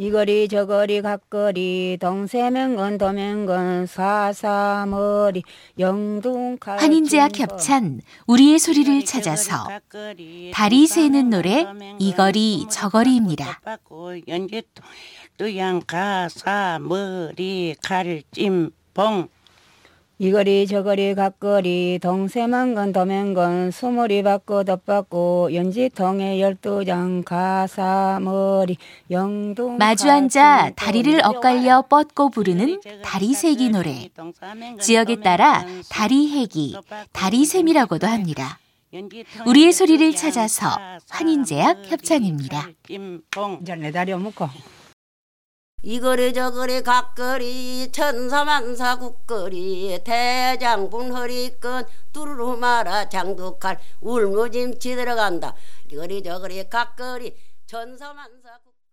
이거리 저거리 각거리 동세명건 도명건 사사머리 영둥칼 한인제약 협찬 우리의 소리를 찾아서 다리 세는 노래 이거리 저거리입니다. 또양 가 사 머리 칼찜봉 이거리 저거리 각거리 동세만건 도면건 수머리 받고 덧받고 연지통에 열두 장 가사머리 영동 마주 앉아 다리를 엇갈려 뻗고 부르는 다리세기 노래. 지역에 따라 다리해기, 다리샘이라고도 합니다. 우리의 소리를 찾아서 한인제약 협찬입니다. 이거리 저거리 각거리 천사만사 국거리 대장군 허리끈 뚜루루 마라 장두칼 울무짐치 들어간다. 이거리 저거리 각거리 천사만사 국